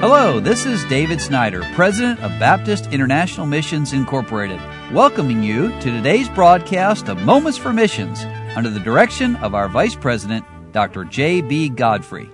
Hello, this is David Snyder, President of Baptist International Missions Incorporated, welcoming you to today's broadcast of Moments for Missions under the direction of our Vice President, Dr. J.B. Godfrey.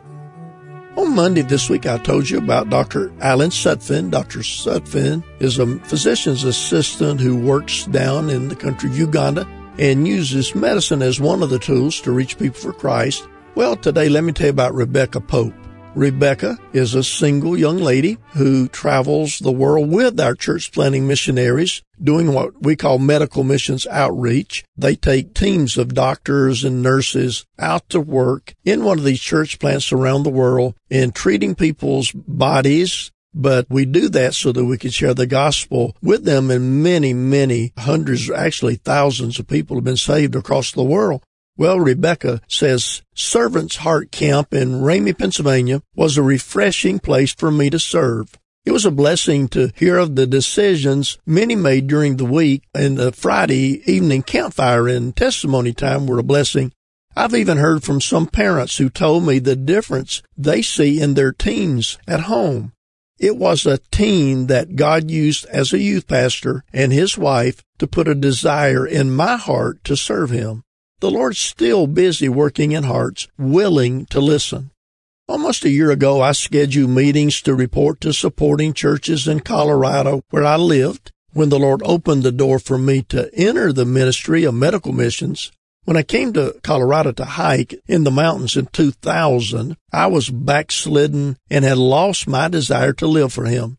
On Monday this week, I told you about Dr. Alan Sutphin. Dr. Sutphin is a physician's assistant who works down in the country of Uganda and uses medicine as one of the tools to reach people for Christ. Well, today, let me tell you about Rebecca Pope. Rebecca is a single young lady who travels the world with our church planting missionaries doing what we call medical missions outreach. They take teams of doctors and nurses out to work in one of these church plants around the world in treating people's bodies. But we do that so that we can share the gospel with them and many, many hundreds, actually thousands of people have been saved across the world. Well, Rebecca says Servant's Heart Camp in Ramey, Pennsylvania was a refreshing place for me to serve. It was a blessing to hear of the decisions many made during the week and the Friday evening campfire and testimony time were a blessing. I've even heard from some parents who told me the difference they see in their teens at home. It was a teen that God used as a youth pastor and his wife to put a desire in my heart to serve him. The Lord's still busy working in hearts willing to listen. Almost a year ago, I scheduled meetings to report to supporting churches in Colorado where I lived. When the Lord opened the door for me to enter the ministry of medical missions, when I came to Colorado to hike in the mountains in 2000, I was backslidden and had lost my desire to live for Him.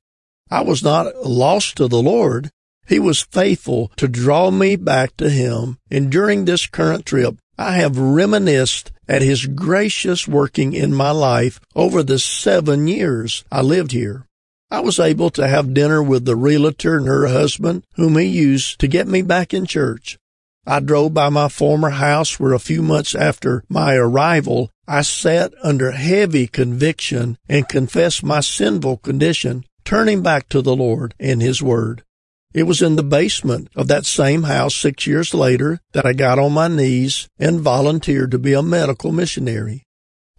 I was not lost to the Lord, he was faithful to draw me back to Him, and during this current trip, I have reminisced at His gracious working in my life over the seven years I lived here. I was able to have dinner with the realtor and her husband, whom he used to get me back in church. I drove by my former house where a few months after my arrival, I sat under heavy conviction and confessed my sinful condition, turning back to the Lord and His Word. It was in the basement of that same house six years later that I got on my knees and volunteered to be a medical missionary.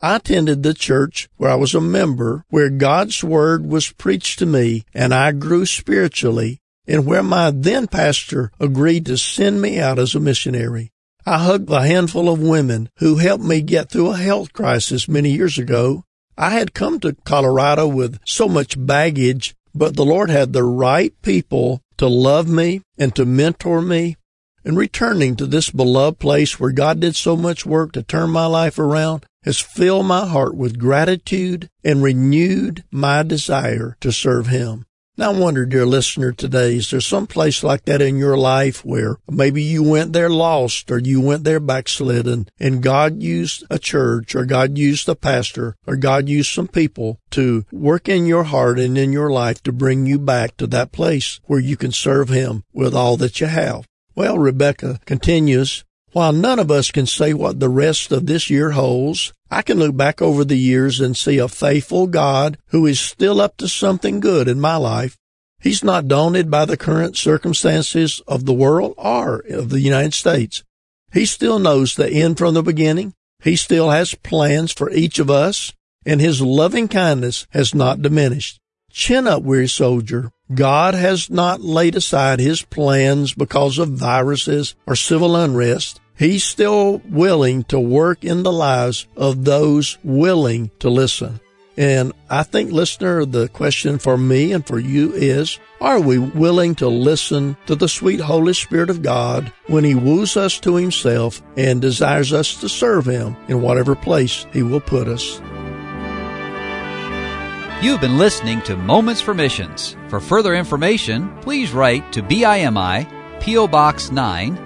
I attended the church where I was a member, where God's word was preached to me and I grew spiritually, and where my then pastor agreed to send me out as a missionary. I hugged a handful of women who helped me get through a health crisis many years ago. I had come to Colorado with so much baggage, but the Lord had the right people to love me and to mentor me. And returning to this beloved place where God did so much work to turn my life around has filled my heart with gratitude and renewed my desire to serve Him. Now I wonder, dear listener, today, is there some place like that in your life where maybe you went there lost or you went there backslidden and God used a church or God used a pastor or God used some people to work in your heart and in your life to bring you back to that place where you can serve Him with all that you have? Well, Rebecca continues, while none of us can say what the rest of this year holds, I can look back over the years and see a faithful God who is still up to something good in my life. He's not daunted by the current circumstances of the world or of the United States. He still knows the end from the beginning. He still has plans for each of us, and his loving kindness has not diminished. Chin up, weary soldier. God has not laid aside his plans because of viruses or civil unrest. He's still willing to work in the lives of those willing to listen. And I think, listener, the question for me and for you is, are we willing to listen to the sweet Holy Spirit of God when He woos us to Himself and desires us to serve Him in whatever place He will put us? You've been listening to Moments for Missions. For further information, please write to BIMI, P.O. Box 9,